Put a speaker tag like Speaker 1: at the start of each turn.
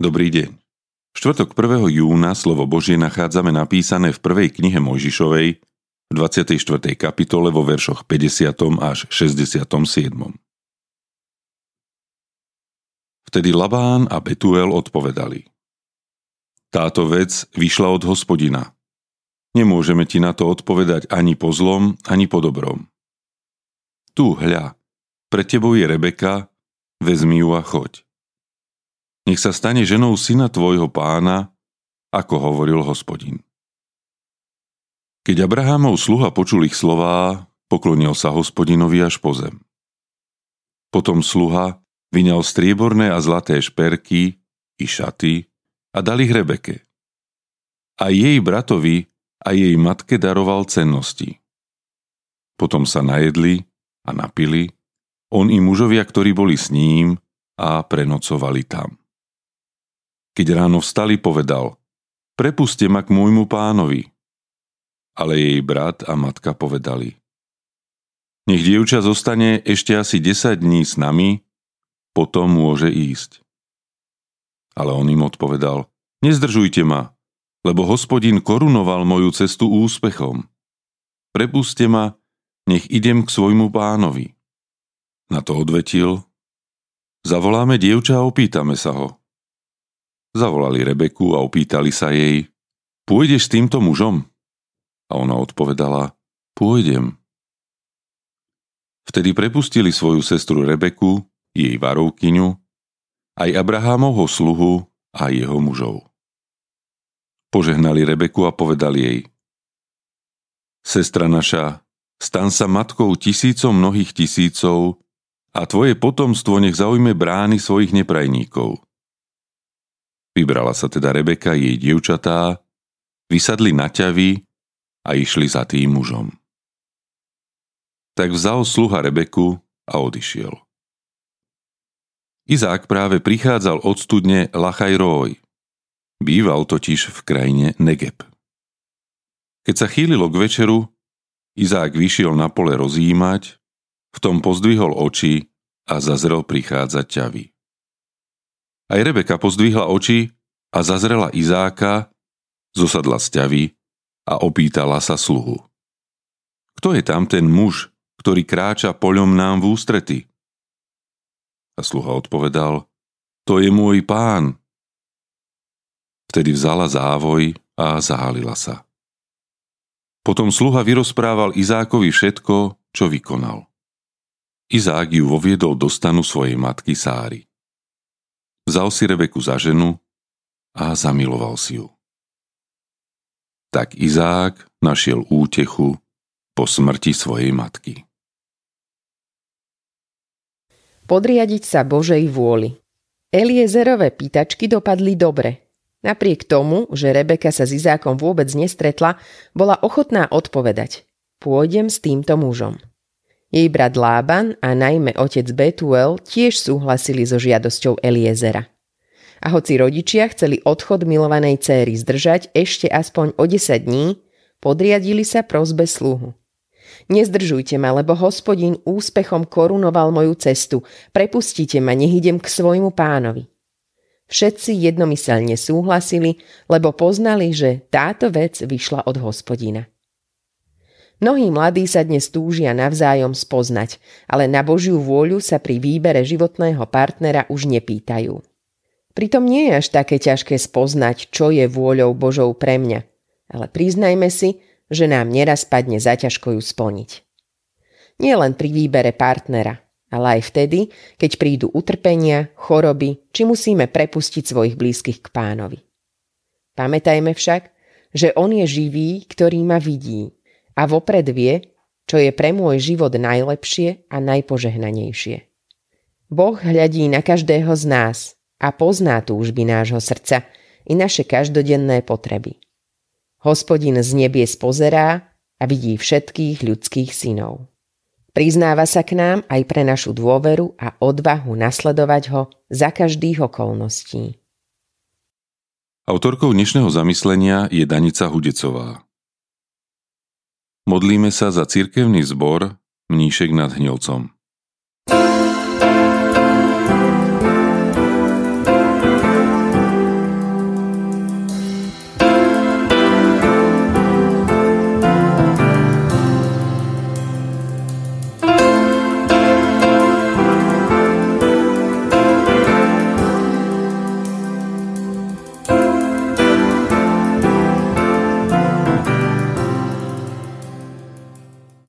Speaker 1: Dobrý deň. V štvrtok 1. júna slovo Božie nachádzame napísané v prvej knihe Mojžišovej v 24. kapitole vo veršoch 50. až 67. Vtedy Labán a Betuel odpovedali. Táto vec vyšla od hospodina. Nemôžeme ti na to odpovedať ani po zlom, ani po dobrom. Tu, hľa, pre tebou je Rebeka, vezmi ju a choď. Nech sa stane ženou syna tvojho pána, ako hovoril hospodin. Keď Abrahámov sluha počul ich slová, poklonil sa hospodinovi až po zem. Potom sluha vyňal strieborné a zlaté šperky i šaty a dal ich Rebeke. A jej bratovi a jej matke daroval cennosti. Potom sa najedli a napili, on i mužovia, ktorí boli s ním a prenocovali tam. Keď ráno vstali, povedal, prepuste ma k môjmu pánovi. Ale jej brat a matka povedali, nech dievča zostane ešte asi 10 dní s nami, potom môže ísť. Ale on im odpovedal, nezdržujte ma, lebo hospodin korunoval moju cestu úspechom. Prepuste ma, nech idem k svojmu pánovi. Na to odvetil, zavoláme dievča a opýtame sa ho. Zavolali Rebeku a opýtali sa jej, pôjdeš s týmto mužom? A ona odpovedala, pôjdem. Vtedy prepustili svoju sestru Rebeku, jej varovkyňu, aj Abrahámovho sluhu a jeho mužov. Požehnali Rebeku a povedali jej, Sestra naša, stan sa matkou tisícom mnohých tisícov a tvoje potomstvo nech zaujme brány svojich neprajníkov. Vybrala sa teda Rebeka jej dievčatá, vysadli na ťavy a išli za tým mužom. Tak vzal sluha Rebeku a odišiel. Izák práve prichádzal od studne Lachajrój. Býval totiž v krajine Negeb. Keď sa chýlilo k večeru, Izák vyšiel na pole rozjímať, v tom pozdvihol oči a zazrel prichádzať ťavy. Aj Rebeka pozdvihla oči a zazrela Izáka, zosadla z ťavy a opýtala sa sluhu. Kto je tam ten muž, ktorý kráča poľom nám v ústrety? A sluha odpovedal, to je môj pán. Vtedy vzala závoj a zahalila sa. Potom sluha vyrozprával Izákovi všetko, čo vykonal. Izák ju voviedol do stanu svojej matky Sáry. Vzal si Rebeku za ženu a zamiloval si ju. Tak Izák našiel útechu po smrti svojej matky.
Speaker 2: Podriadiť sa Božej vôli. Eliezerové pýtačky dopadli dobre. Napriek tomu, že Rebeka sa s Izákom vôbec nestretla, bola ochotná odpovedať. Pôjdem s týmto mužom. Jej brat Lában a najmä otec Betuel tiež súhlasili so žiadosťou Eliezera. A hoci rodičia chceli odchod milovanej céry zdržať ešte aspoň o 10 dní, podriadili sa prozbe sluhu. Nezdržujte ma, lebo hospodin úspechom korunoval moju cestu. Prepustite ma, nech idem k svojmu pánovi. Všetci jednomyselne súhlasili, lebo poznali, že táto vec vyšla od hospodina. Mnohí mladí sa dnes túžia navzájom spoznať, ale na Božiu vôľu sa pri výbere životného partnera už nepýtajú. Pritom nie je až také ťažké spoznať, čo je vôľou Božou pre mňa, ale priznajme si, že nám neraz padne zaťažko ju splniť. Nie len pri výbere partnera, ale aj vtedy, keď prídu utrpenia, choroby, či musíme prepustiť svojich blízkych k pánovi. Pamätajme však, že on je živý, ktorý ma vidí a vopred vie, čo je pre môj život najlepšie a najpožehnanejšie. Boh hľadí na každého z nás a pozná túžby nášho srdca i naše každodenné potreby. Hospodin z nebie spozerá a vidí všetkých ľudských synov. Priznáva sa k nám aj pre našu dôveru a odvahu nasledovať ho za každých okolností.
Speaker 1: Autorkou dnešného zamyslenia je Danica Hudecová. Modlíme sa za cirkevný zbor Mníšek nad Hnilcom. thank you